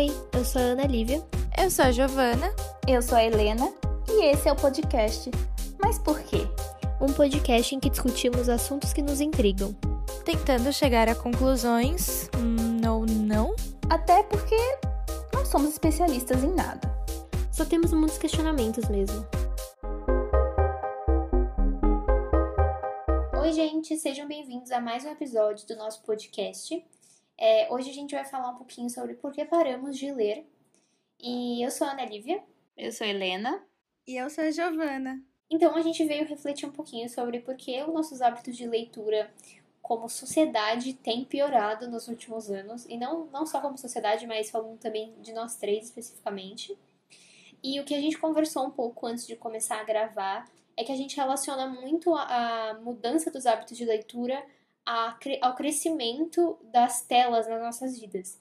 Oi, eu sou a Ana Lívia. Eu sou a Giovana. Eu sou a Helena. E esse é o podcast. Mas por quê? Um podcast em que discutimos assuntos que nos intrigam. Tentando chegar a conclusões. Hum, ou não? Até porque não somos especialistas em nada. Só temos muitos questionamentos mesmo. Oi, gente, sejam bem-vindos a mais um episódio do nosso podcast. É, hoje a gente vai falar um pouquinho sobre por que paramos de ler. E eu sou a Ana Lívia. Eu sou a Helena. E eu sou a Giovana. Então a gente veio refletir um pouquinho sobre por que os nossos hábitos de leitura como sociedade têm piorado nos últimos anos. E não, não só como sociedade, mas falando também de nós três especificamente. E o que a gente conversou um pouco antes de começar a gravar é que a gente relaciona muito a, a mudança dos hábitos de leitura ao crescimento das telas nas nossas vidas.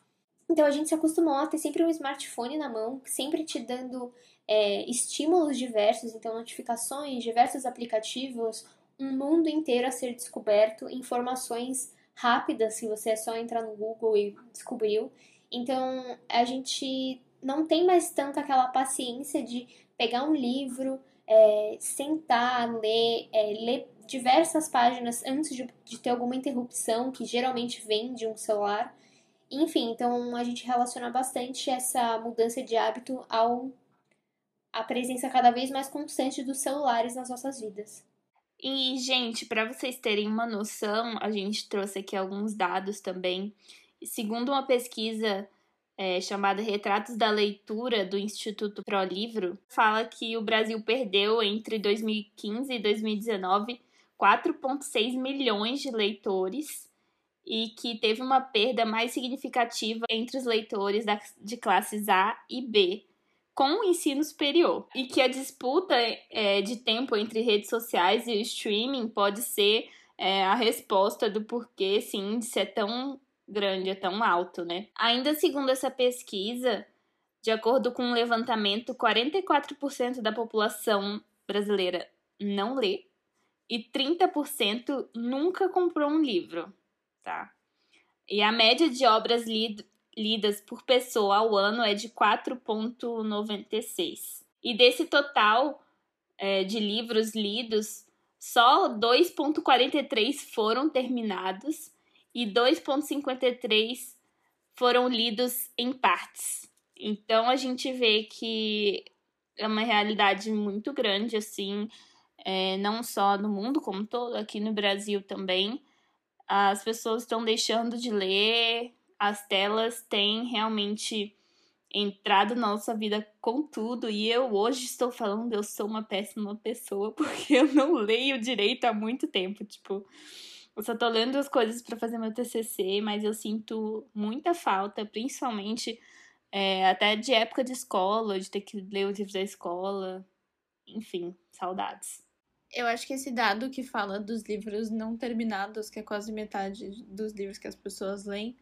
Então a gente se acostumou a ter sempre um smartphone na mão, sempre te dando é, estímulos diversos, então notificações, diversos aplicativos, um mundo inteiro a ser descoberto, informações rápidas, que você é só entrar no Google e descobriu. Então a gente não tem mais tanto aquela paciência de pegar um livro, é, sentar, ler, é, ler diversas páginas antes de, de ter alguma interrupção, que geralmente vem de um celular. Enfim, então a gente relaciona bastante essa mudança de hábito ao a presença cada vez mais constante dos celulares nas nossas vidas. E, gente, para vocês terem uma noção, a gente trouxe aqui alguns dados também. Segundo uma pesquisa é, chamada Retratos da Leitura do Instituto ProLivro, fala que o Brasil perdeu entre 2015 e 2019 4,6 milhões de leitores e que teve uma perda mais significativa entre os leitores de classes A e B com o ensino superior. E que a disputa é, de tempo entre redes sociais e o streaming pode ser é, a resposta do porquê esse índice é tão grande, é tão alto, né? Ainda segundo essa pesquisa, de acordo com um levantamento, 44% da população brasileira não lê e 30% nunca comprou um livro, tá? E a média de obras lid lidas por pessoa ao ano é de 4,96. E desse total é, de livros lidos, só 2,43 foram terminados e 2,53 foram lidos em partes. Então a gente vê que é uma realidade muito grande, assim, é, não só no mundo como todo, aqui no Brasil também. As pessoas estão deixando de ler, as telas têm realmente entrado na nossa vida com tudo e eu hoje estou falando eu sou uma péssima pessoa porque eu não leio direito há muito tempo, tipo, eu só tô lendo as coisas para fazer meu TCC, mas eu sinto muita falta, principalmente é, até de época de escola, de ter que ler os livros da escola, enfim, saudades. Eu acho que esse dado que fala dos livros não terminados, que é quase metade dos livros que as pessoas leem,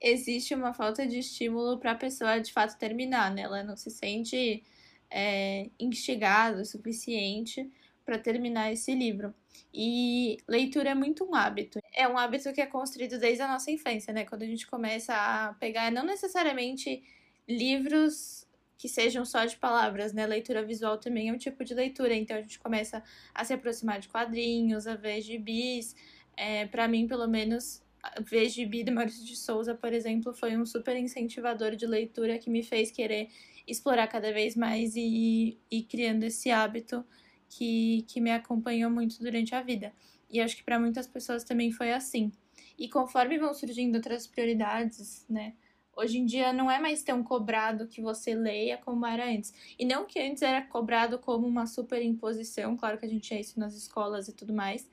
existe uma falta de estímulo para a pessoa de fato terminar, né? Ela não se sente é, instigada o suficiente para terminar esse livro. E leitura é muito um hábito. É um hábito que é construído desde a nossa infância, né? Quando a gente começa a pegar não necessariamente livros que sejam só de palavras, né? Leitura visual também é um tipo de leitura, então a gente começa a se aproximar de quadrinhos, a ver gibis. É, para mim, pelo menos, ver gibi do Maurício de Souza, por exemplo, foi um super incentivador de leitura que me fez querer explorar cada vez mais e ir criando esse hábito que, que me acompanhou muito durante a vida. E acho que para muitas pessoas também foi assim. E conforme vão surgindo outras prioridades, né? Hoje em dia não é mais tão cobrado que você leia como era antes. E não que antes era cobrado como uma super imposição, claro que a gente tinha isso nas escolas e tudo mais,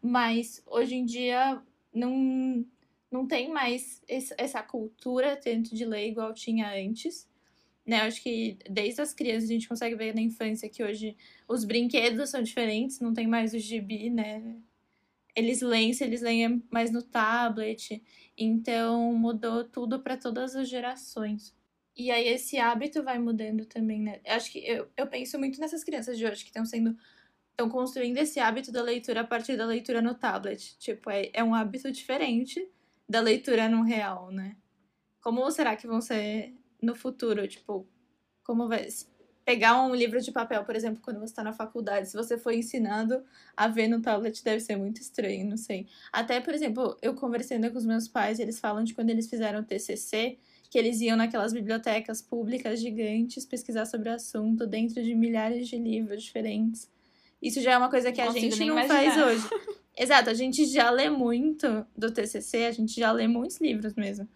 mas hoje em dia não, não tem mais essa cultura tanto de ler igual tinha antes. Né, eu acho que desde as crianças a gente consegue ver na infância que hoje os brinquedos são diferentes, não tem mais o gibi, né? Eles leem, se eles leem mais no tablet. Então mudou tudo para todas as gerações. E aí esse hábito vai mudando também, né? Acho que eu, eu penso muito nessas crianças de hoje que estão sendo estão construindo esse hábito da leitura a partir da leitura no tablet. Tipo, é, é um hábito diferente da leitura no real, né? Como será que vão ser no futuro, tipo, como vai pegar um livro de papel, por exemplo, quando você está na faculdade, se você for ensinado a ver no tablet, deve ser muito estranho, não sei. Até, por exemplo, eu conversando com os meus pais, eles falam de quando eles fizeram o TCC, que eles iam naquelas bibliotecas públicas gigantes pesquisar sobre o assunto dentro de milhares de livros diferentes. Isso já é uma coisa que não a gente não imaginar. faz hoje. Exato, a gente já lê muito do TCC, a gente já lê muitos livros mesmo.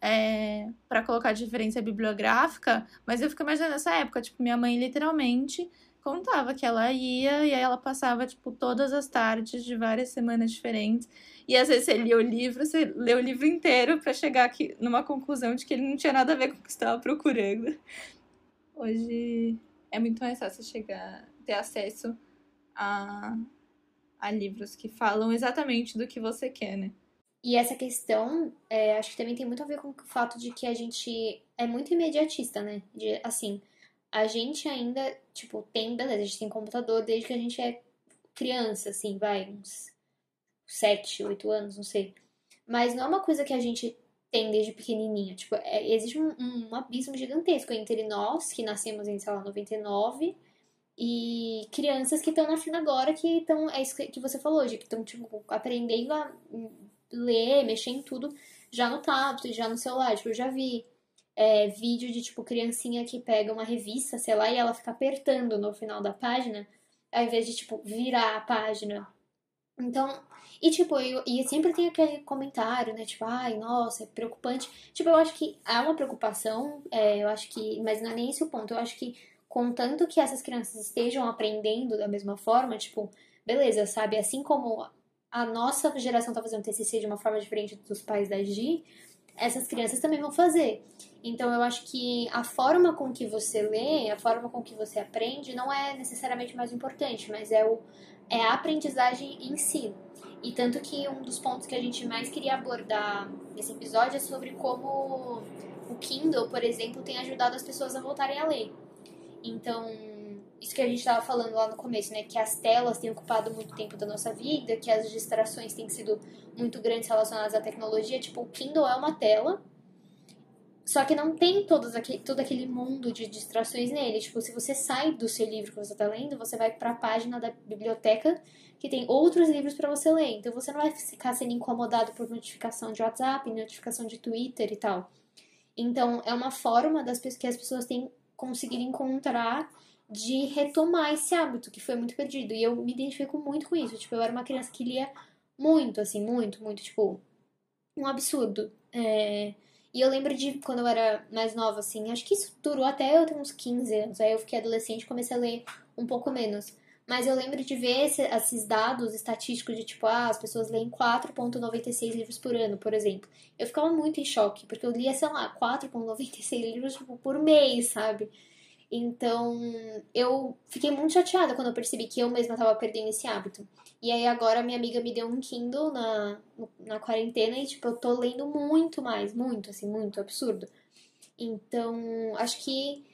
É, para colocar diferença bibliográfica, mas eu fico imaginando essa época, tipo, minha mãe literalmente contava que ela ia e aí ela passava, tipo, todas as tardes de várias semanas diferentes. E às vezes você lia o livro, você lê o livro inteiro para chegar aqui numa conclusão de que ele não tinha nada a ver com o que estava procurando. Hoje é muito mais fácil chegar, ter acesso a, a livros que falam exatamente do que você quer, né? E essa questão, é, acho que também tem muito a ver com o fato de que a gente é muito imediatista, né? De, assim, a gente ainda, tipo, tem, beleza, a gente tem computador desde que a gente é criança, assim, vai, uns sete, oito anos, não sei. Mas não é uma coisa que a gente tem desde pequenininha. Tipo, é, existe um, um, abismo gigantesco entre nós, que nascemos em, sei lá, 99, e crianças que estão nascendo agora, que estão, é isso que você falou, de que estão, tipo, aprendendo a ler, mexer em tudo, já no tablet, já no celular. Tipo, eu já vi é, vídeo de, tipo, criancinha que pega uma revista, sei lá, e ela fica apertando no final da página, ao invés de, tipo, virar a página. Então, e tipo, eu, e sempre tem aquele comentário, né? Tipo, ai, nossa, é preocupante. Tipo, eu acho que há uma preocupação, é, eu acho que. Mas não é nem esse o ponto. Eu acho que, contanto que essas crianças estejam aprendendo da mesma forma, tipo, beleza, sabe? Assim como a nossa geração tá fazendo TCC de uma forma diferente dos pais da Gi, essas crianças também vão fazer. Então, eu acho que a forma com que você lê, a forma com que você aprende, não é necessariamente mais importante, mas é, o, é a aprendizagem em si. E tanto que um dos pontos que a gente mais queria abordar nesse episódio é sobre como o Kindle, por exemplo, tem ajudado as pessoas a voltarem a ler. Então, isso que a gente estava falando lá no começo, né? Que as telas têm ocupado muito tempo da nossa vida, que as distrações têm sido muito grandes relacionadas à tecnologia. Tipo, o Kindle é uma tela, só que não tem todos aquele, todo aquele mundo de distrações nele. Tipo, se você sai do seu livro que você está lendo, você vai para a página da biblioteca que tem outros livros para você ler. Então você não vai ficar sendo incomodado por notificação de WhatsApp, notificação de Twitter e tal. Então é uma forma das que as pessoas têm conseguido encontrar de retomar esse hábito que foi muito perdido. E eu me identifico muito com isso. Tipo, eu era uma criança que lia muito, assim, muito, muito, tipo, um absurdo. É... E eu lembro de quando eu era mais nova, assim, acho que isso durou até eu ter uns 15 anos. Aí eu fiquei adolescente e comecei a ler um pouco menos. Mas eu lembro de ver esse, esses dados estatísticos de tipo, ah, as pessoas leem 4,96 livros por ano, por exemplo. Eu ficava muito em choque, porque eu lia, sei lá, 4,96 livros tipo, por mês, sabe? Então, eu fiquei muito chateada quando eu percebi que eu mesma estava perdendo esse hábito. E aí agora minha amiga me deu um Kindle na, na quarentena e, tipo, eu tô lendo muito mais, muito, assim, muito absurdo. Então, acho que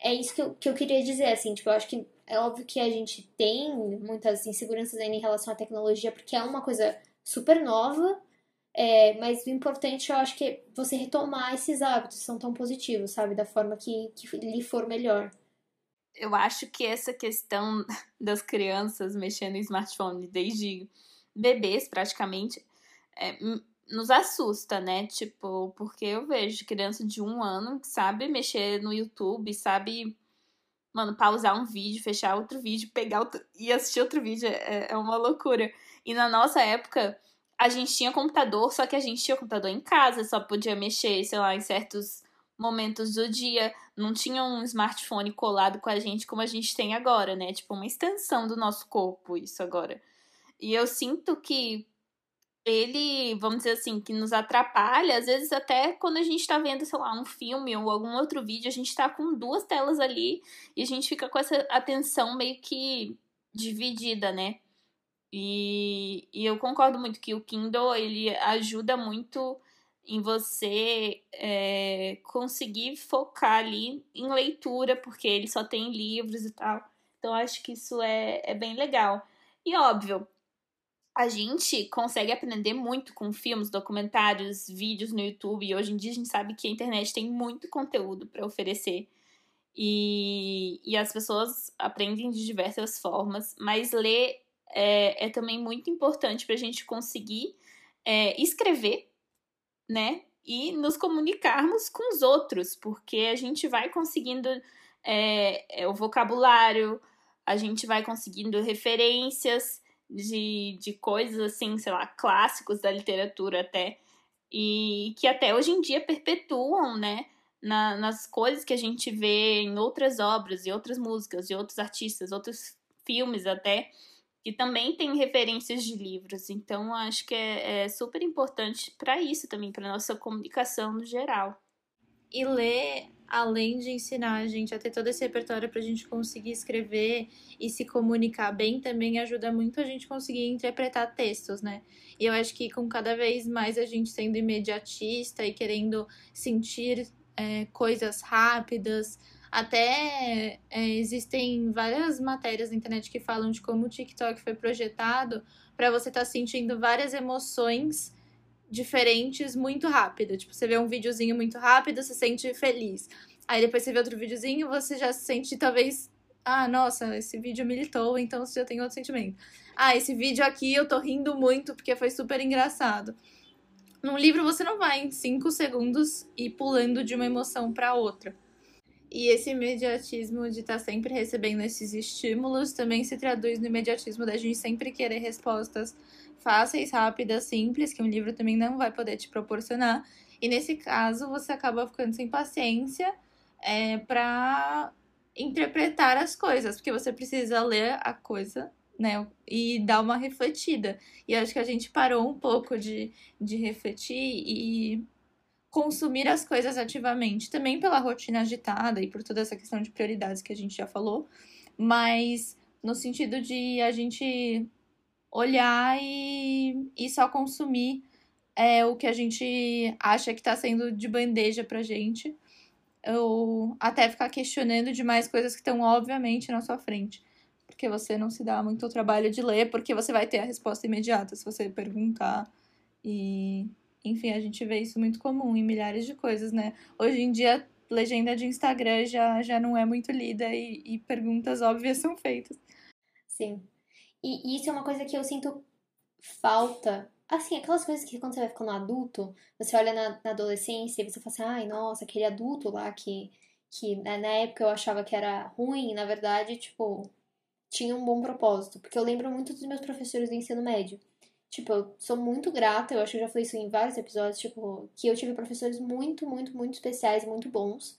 é isso que eu, que eu queria dizer, assim, tipo, eu acho que é óbvio que a gente tem muitas inseguranças ainda em relação à tecnologia, porque é uma coisa super nova, é, mas o importante eu acho que é você retomar esses hábitos, são tão positivos, sabe? Da forma que, que lhe for melhor. Eu acho que essa questão das crianças mexendo em smartphone desde bebês, praticamente, é, nos assusta, né? Tipo, porque eu vejo criança de um ano que sabe mexer no YouTube, sabe, mano, pausar um vídeo, fechar outro vídeo, pegar outro, e assistir outro vídeo. É, é uma loucura. E na nossa época, a gente tinha computador, só que a gente tinha computador em casa, só podia mexer, sei lá, em certos momentos do dia. Não tinha um smartphone colado com a gente como a gente tem agora, né? Tipo, uma extensão do nosso corpo, isso agora. E eu sinto que ele, vamos dizer assim, que nos atrapalha, às vezes até quando a gente tá vendo, sei lá, um filme ou algum outro vídeo, a gente tá com duas telas ali e a gente fica com essa atenção meio que dividida, né? E, e eu concordo muito que o Kindle, ele ajuda muito em você é, conseguir focar ali em leitura, porque ele só tem livros e tal. Então, acho que isso é, é bem legal. E óbvio, a gente consegue aprender muito com filmes, documentários, vídeos no YouTube. E hoje em dia a gente sabe que a internet tem muito conteúdo para oferecer. E, e as pessoas aprendem de diversas formas, mas ler é, é também muito importante para a gente conseguir é, escrever, né? E nos comunicarmos com os outros, porque a gente vai conseguindo é, é o vocabulário, a gente vai conseguindo referências de, de coisas assim, sei lá, clássicos da literatura até, e que até hoje em dia perpetuam, né, na, nas coisas que a gente vê em outras obras, e outras músicas, e outros artistas, outros filmes até, que também tem referências de livros. Então, acho que é, é super importante para isso também, para nossa comunicação no geral. E ler além de ensinar a gente a ter todo esse repertório para a gente conseguir escrever e se comunicar bem, também ajuda muito a gente conseguir interpretar textos, né? E eu acho que com cada vez mais a gente sendo imediatista e querendo sentir é, coisas rápidas, até é, existem várias matérias na internet que falam de como o TikTok foi projetado para você estar tá sentindo várias emoções diferentes muito rápido. Tipo, você vê um videozinho muito rápido, você se sente feliz. Aí depois você vê outro videozinho, você já se sente talvez. Ah, nossa, esse vídeo militou, então você já tem outro sentimento. Ah, esse vídeo aqui eu tô rindo muito porque foi super engraçado. Num livro você não vai em cinco segundos e pulando de uma emoção para outra. E esse imediatismo de estar tá sempre recebendo esses estímulos também se traduz no imediatismo da gente sempre querer respostas fáceis, rápidas, simples, que um livro também não vai poder te proporcionar. E nesse caso, você acaba ficando sem paciência é, para interpretar as coisas, porque você precisa ler a coisa, né, e dar uma refletida. E acho que a gente parou um pouco de, de refletir e consumir as coisas ativamente, também pela rotina agitada e por toda essa questão de prioridades que a gente já falou, mas no sentido de a gente olhar e, e só consumir é, o que a gente acha que está sendo de bandeja pra gente. Ou até ficar questionando demais coisas que estão obviamente na sua frente. Porque você não se dá muito trabalho de ler, porque você vai ter a resposta imediata se você perguntar. E, enfim, a gente vê isso muito comum em milhares de coisas, né? Hoje em dia, legenda de Instagram já, já não é muito lida e, e perguntas óbvias são feitas. Sim. E, isso é uma coisa que eu sinto falta. Assim, aquelas coisas que quando você vai ficando adulto, você olha na, na adolescência e você fala assim, ai, nossa, aquele adulto lá que, que né, na época eu achava que era ruim, na verdade, tipo, tinha um bom propósito. Porque eu lembro muito dos meus professores do ensino médio. Tipo, eu sou muito grata, eu acho que eu já falei isso em vários episódios, tipo, que eu tive professores muito, muito, muito especiais, muito bons.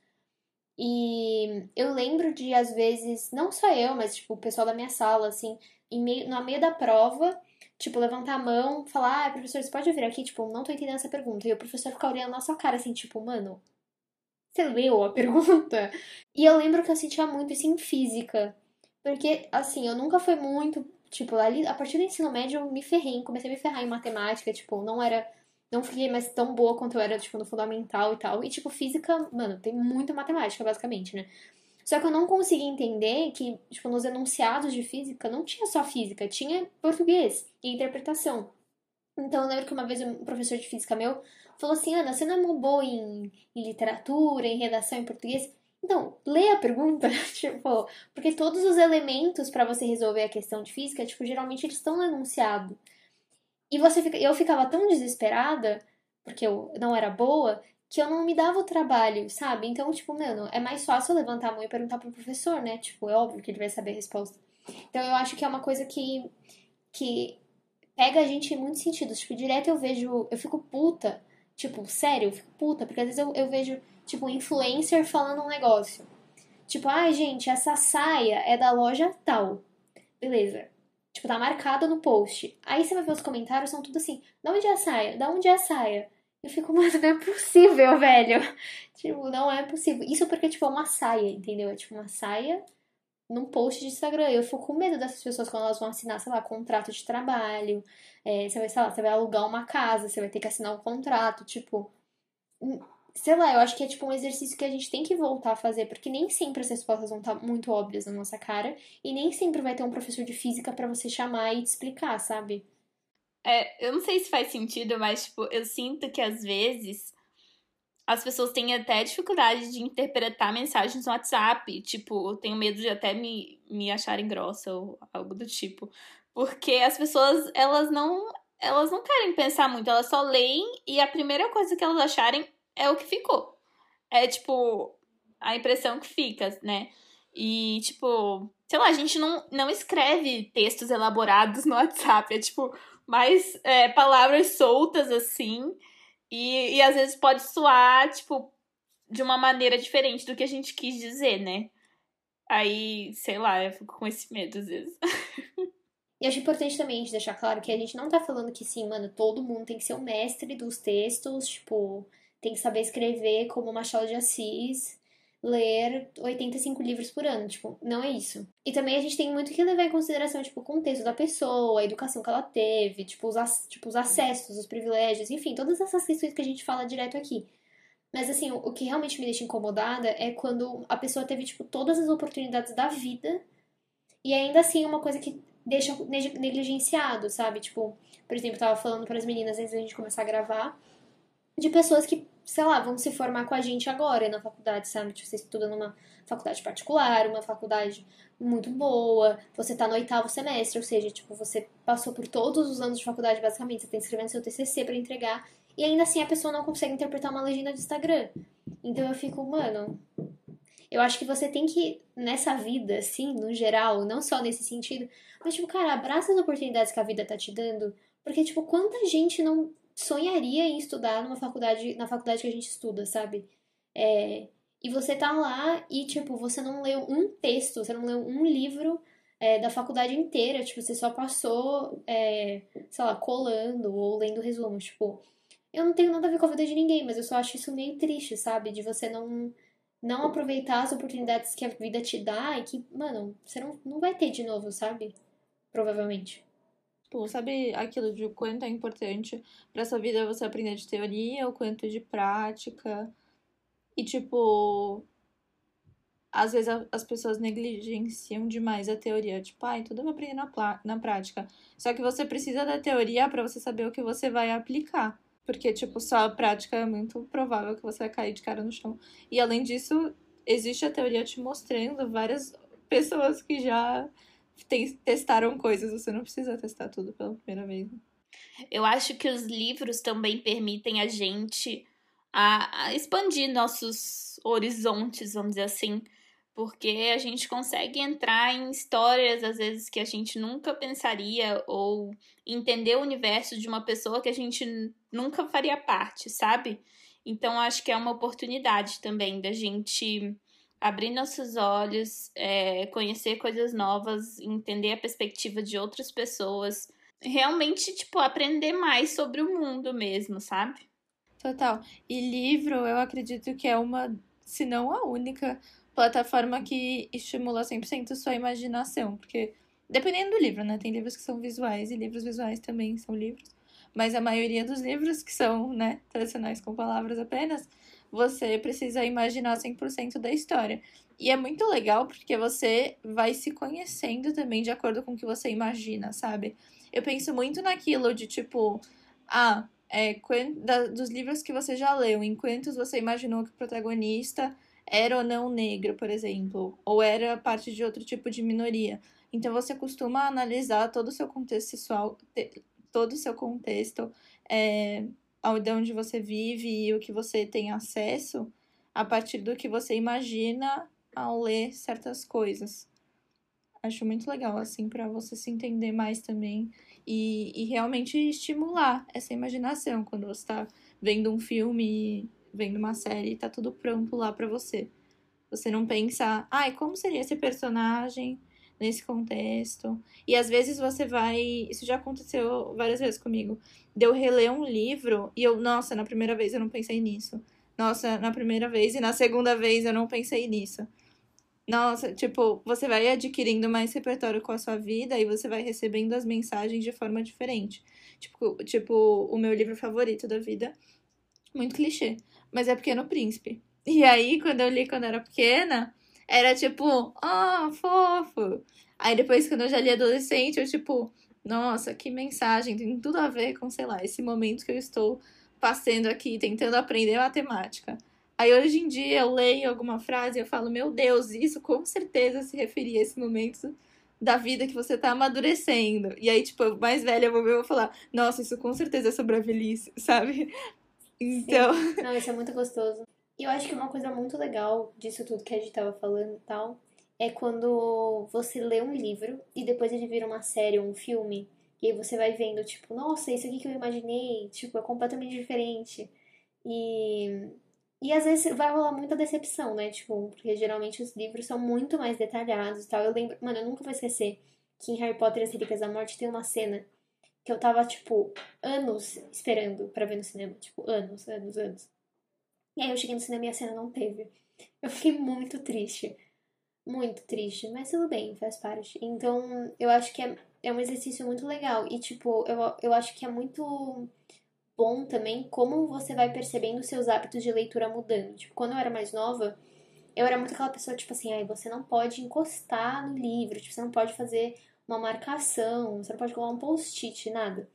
E eu lembro de, às vezes, não só eu, mas, tipo, o pessoal da minha sala, assim, em meio, no meio da prova, tipo, levantar a mão, falar, ah, professor, você pode vir aqui? Tipo, não tô entendendo essa pergunta. E o professor ficar olhando na sua cara, assim, tipo, mano, você leu a pergunta? E eu lembro que eu sentia muito isso em física. Porque, assim, eu nunca fui muito, tipo, ali, a partir do ensino médio eu me ferrei, comecei a me ferrar em matemática, tipo, não era, não fiquei mais tão boa quanto eu era, tipo, no fundamental e tal. E, tipo, física, mano, tem muita matemática, basicamente, né? Só que eu não consegui entender que, tipo, nos enunciados de física não tinha só física, tinha português e interpretação. Então eu lembro que uma vez um professor de física meu falou assim: Ana, você não é muito boa em, em literatura, em redação em português? Então, lê a pergunta, tipo, porque todos os elementos para você resolver a questão de física, tipo, geralmente eles estão no enunciado. E você fica, eu ficava tão desesperada, porque eu não era boa, que eu não me dava o trabalho, sabe? Então, tipo, mano, é mais fácil levantar a mão e perguntar pro professor, né? Tipo, é óbvio que ele vai saber a resposta. Então, eu acho que é uma coisa que, que pega a gente em muitos sentidos. Tipo, direto eu vejo, eu fico puta. Tipo, sério, eu fico puta, porque às vezes eu, eu vejo, tipo, influencer falando um negócio. Tipo, ah, gente, essa saia é da loja tal. Beleza. Tipo, tá marcada no post. Aí você vai ver os comentários, são tudo assim, da onde é a saia? Da onde é a saia? Eu fico, mas não é possível, velho. Tipo, não é possível. Isso porque, tipo, é uma saia, entendeu? É tipo uma saia num post de Instagram. Eu fico com medo dessas pessoas quando elas vão assinar, sei lá, contrato de trabalho. É, você vai, sei lá, você vai alugar uma casa, você vai ter que assinar um contrato, tipo. Sei lá, eu acho que é tipo um exercício que a gente tem que voltar a fazer, porque nem sempre as respostas vão estar muito óbvias na nossa cara, e nem sempre vai ter um professor de física para você chamar e te explicar, sabe? É, eu não sei se faz sentido, mas, tipo, eu sinto que às vezes as pessoas têm até dificuldade de interpretar mensagens no WhatsApp. Tipo, eu tenho medo de até me, me acharem grossa ou algo do tipo. Porque as pessoas, elas não. Elas não querem pensar muito, elas só leem e a primeira coisa que elas acharem é o que ficou. É tipo a impressão que fica, né? E, tipo, sei lá, a gente não, não escreve textos elaborados no WhatsApp. É tipo mais é, palavras soltas assim. E, e às vezes pode soar, tipo, de uma maneira diferente do que a gente quis dizer, né? Aí, sei lá, eu fico com esse medo às vezes. E acho importante também gente deixar claro que a gente não tá falando que sim, mano, todo mundo tem que ser o mestre dos textos, tipo, tem que saber escrever como Machado de Assis, ler 85 livros por ano, tipo, não é isso. E também a gente tem muito que levar em consideração, tipo, o contexto da pessoa, a educação que ela teve, tipo, os, tipo, os acessos, os privilégios, enfim, todas essas questões que a gente fala direto aqui. Mas, assim, o, que realmente me deixa incomodada é quando a pessoa teve, tipo, todas as oportunidades da vida e ainda assim é uma coisa que deixa negligenciado, sabe? Tipo, por exemplo, eu tava falando para as meninas antes da gente começar a gravar de pessoas que sei lá, vão se formar com a gente agora na faculdade, sabe? Tipo, você estuda numa faculdade particular, uma faculdade muito boa, você tá no oitavo semestre, ou seja, tipo, você passou por todos os anos de faculdade, basicamente, você tá escrevendo seu TCC para entregar, e ainda assim a pessoa não consegue interpretar uma legenda de Instagram. Então eu fico, mano, eu acho que você tem que, nessa vida, assim, no geral, não só nesse sentido, mas, tipo, cara, abraça as oportunidades que a vida tá te dando, porque, tipo, quanta gente não sonharia em estudar numa faculdade, na faculdade que a gente estuda, sabe? É, e você tá lá e, tipo, você não leu um texto, você não leu um livro é, da faculdade inteira, tipo, você só passou, é, sei lá, colando ou lendo resumos, tipo... Eu não tenho nada a ver com a vida de ninguém, mas eu só acho isso meio triste, sabe? De você não, não aproveitar as oportunidades que a vida te dá e que, mano, você não, não vai ter de novo, sabe? Provavelmente. Tipo, sabe aquilo de quanto é importante pra sua vida você aprender de teoria, o quanto de prática. E, tipo, às vezes as pessoas negligenciam demais a teoria. Tipo, ai, tudo eu aprender na, na prática. Só que você precisa da teoria para você saber o que você vai aplicar. Porque, tipo, só a prática é muito provável que você vai cair de cara no chão. E além disso, existe a teoria te mostrando várias pessoas que já testaram coisas, você não precisa testar tudo pela primeira vez. Né? Eu acho que os livros também permitem a gente a, a expandir nossos horizontes, vamos dizer assim, porque a gente consegue entrar em histórias, às vezes, que a gente nunca pensaria, ou entender o universo de uma pessoa que a gente nunca faria parte, sabe? Então, acho que é uma oportunidade também da gente abrir nossos olhos, é, conhecer coisas novas, entender a perspectiva de outras pessoas, realmente, tipo, aprender mais sobre o mundo mesmo, sabe? Total. E livro, eu acredito que é uma, se não a única plataforma que estimula 100% sua imaginação, porque dependendo do livro, né? Tem livros que são visuais e livros visuais também são livros, mas a maioria dos livros que são, né, tradicionais com palavras apenas, você precisa imaginar 100% da história. E é muito legal porque você vai se conhecendo também de acordo com o que você imagina, sabe? Eu penso muito naquilo de tipo, ah, é, da, dos livros que você já leu, em quantos você imaginou que o protagonista era ou não negro, por exemplo, ou era parte de outro tipo de minoria. Então você costuma analisar todo o seu contexto sexual, todo o seu contexto é, de onde você vive e o que você tem acesso a partir do que você imagina ao ler certas coisas. Acho muito legal, assim, para você se entender mais também e, e realmente estimular essa imaginação quando você está vendo um filme, vendo uma série, tá tudo pronto lá para você. Você não pensa, ai, como seria esse personagem nesse contexto? E às vezes você vai. Isso já aconteceu várias vezes comigo de eu reler um livro e eu, nossa, na primeira vez eu não pensei nisso. Nossa, na primeira vez e na segunda vez eu não pensei nisso. Nossa, tipo, você vai adquirindo mais repertório com a sua vida e você vai recebendo as mensagens de forma diferente. Tipo, tipo o meu livro favorito da vida, muito clichê, mas é Pequeno Príncipe. E aí, quando eu li quando era pequena, era tipo, ah, oh, fofo. Aí depois, quando eu já li adolescente, eu tipo, nossa, que mensagem, tem tudo a ver com, sei lá, esse momento que eu estou passando aqui, tentando aprender matemática. Aí hoje em dia eu leio alguma frase e eu falo, meu Deus, isso com certeza se referia a esse momento da vida que você tá amadurecendo. E aí, tipo, mais velha eu vou ver e vou falar, nossa, isso com certeza é sobre a velhice, sabe? Então. Sim. Não, isso é muito gostoso. E eu acho que uma coisa muito legal disso tudo que a gente tava falando e tal é quando você lê um livro e depois ele vira uma série ou um filme. E aí você vai vendo, tipo, nossa, isso aqui que eu imaginei, tipo, é completamente diferente. E, e às vezes vai rolar muita decepção, né? Tipo, porque geralmente os livros são muito mais detalhados e tal. Eu lembro, mano, eu nunca vou esquecer que em Harry Potter e as Relíquias da Morte tem uma cena que eu tava, tipo, anos esperando para ver no cinema. Tipo, anos, anos, anos. E aí eu cheguei no cinema e a cena não teve. Eu fiquei muito triste muito triste, mas tudo bem, faz parte. Então, eu acho que é, é um exercício muito legal. E, tipo, eu, eu acho que é muito bom também como você vai percebendo seus hábitos de leitura mudando. Tipo, quando eu era mais nova, eu era muito aquela pessoa, tipo assim, ai, você não pode encostar no livro, tipo, você não pode fazer uma marcação, você não pode colar um post-it, nada.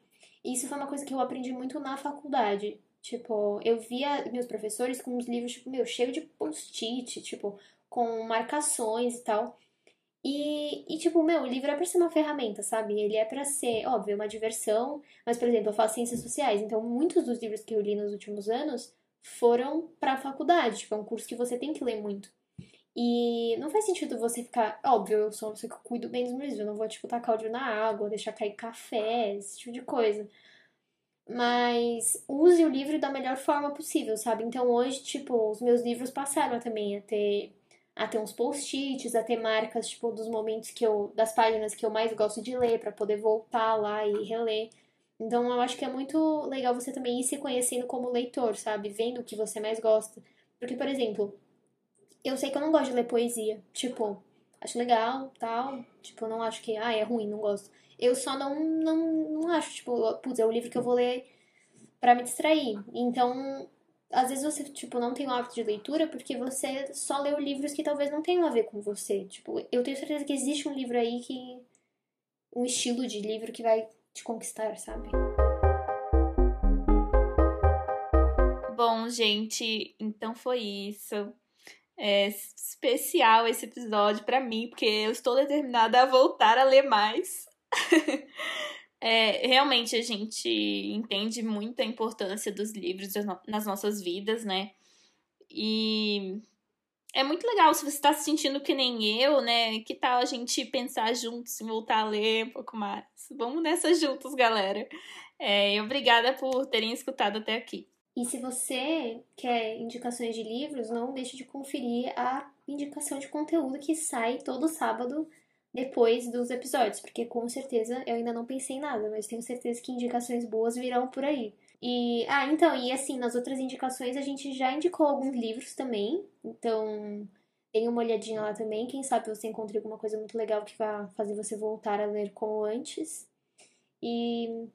E isso foi uma coisa que eu aprendi muito na faculdade. Tipo, eu via meus professores com uns livros, tipo, meu, cheio de post-it, tipo, com marcações e tal. E, e, tipo, meu, o livro é pra ser uma ferramenta, sabe? Ele é pra ser, óbvio, uma diversão. Mas, por exemplo, eu faço ciências sociais, então muitos dos livros que eu li nos últimos anos foram pra faculdade. Tipo, é um curso que você tem que ler muito. E não faz sentido você ficar. Óbvio, eu sou uma pessoa que cuido bem dos meus livros. Eu não vou, tipo, tacar o na água, deixar cair café, esse tipo de coisa. Mas use o livro da melhor forma possível, sabe? Então hoje, tipo, os meus livros passaram também a ter a ter uns post-its, a ter marcas, tipo, dos momentos que eu. das páginas que eu mais gosto de ler, para poder voltar lá e reler. Então eu acho que é muito legal você também ir se conhecendo como leitor, sabe? Vendo o que você mais gosta. Porque, por exemplo, eu sei que eu não gosto de ler poesia. Tipo, acho legal, tal. Tipo, não acho que, ah, é ruim, não gosto. Eu só não, não, não acho, tipo, putz, é o livro que eu vou ler para me distrair. Então, às vezes você, tipo, não tem o hábito de leitura porque você só leu livros que talvez não tenham a ver com você. Tipo, eu tenho certeza que existe um livro aí que. um estilo de livro que vai te conquistar, sabe? Bom, gente, então foi isso. É especial esse episódio para mim, porque eu estou determinada a voltar a ler mais. É, realmente a gente entende muito a importância dos livros nas nossas vidas, né? E é muito legal se você está se sentindo que nem eu, né? Que tal a gente pensar juntos em voltar a ler um pouco mais? Vamos nessa juntos, galera. É, obrigada por terem escutado até aqui. E se você quer indicações de livros, não deixe de conferir a indicação de conteúdo que sai todo sábado depois dos episódios, porque com certeza eu ainda não pensei em nada, mas tenho certeza que indicações boas virão por aí. E, ah, então, e assim, nas outras indicações a gente já indicou alguns livros também, então tem uma olhadinha lá também. Quem sabe você encontre alguma coisa muito legal que vá fazer você voltar a ler como antes. E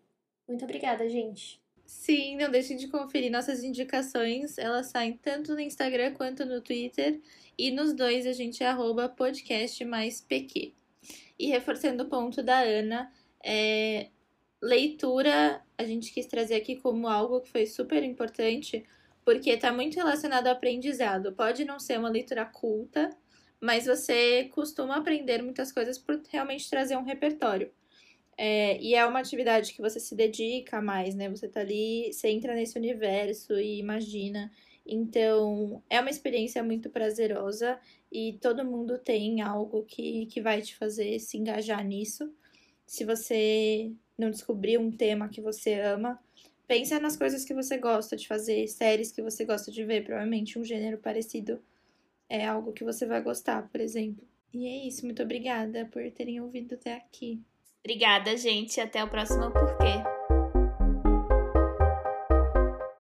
muito obrigada, gente. Sim, não deixem de conferir nossas indicações. Elas saem tanto no Instagram quanto no Twitter. E nos dois a gente é arroba podcast mais PQ. E reforçando o ponto da Ana, é, leitura a gente quis trazer aqui como algo que foi super importante, porque está muito relacionado ao aprendizado. Pode não ser uma leitura culta, mas você costuma aprender muitas coisas por realmente trazer um repertório. É, e é uma atividade que você se dedica mais, né? Você tá ali, você entra nesse universo e imagina. Então, é uma experiência muito prazerosa e todo mundo tem algo que, que vai te fazer se engajar nisso. Se você não descobrir um tema que você ama, pensa nas coisas que você gosta de fazer, séries que você gosta de ver, provavelmente um gênero parecido é algo que você vai gostar, por exemplo. E é isso, muito obrigada por terem ouvido até aqui. Obrigada, gente, até o próximo Porquê.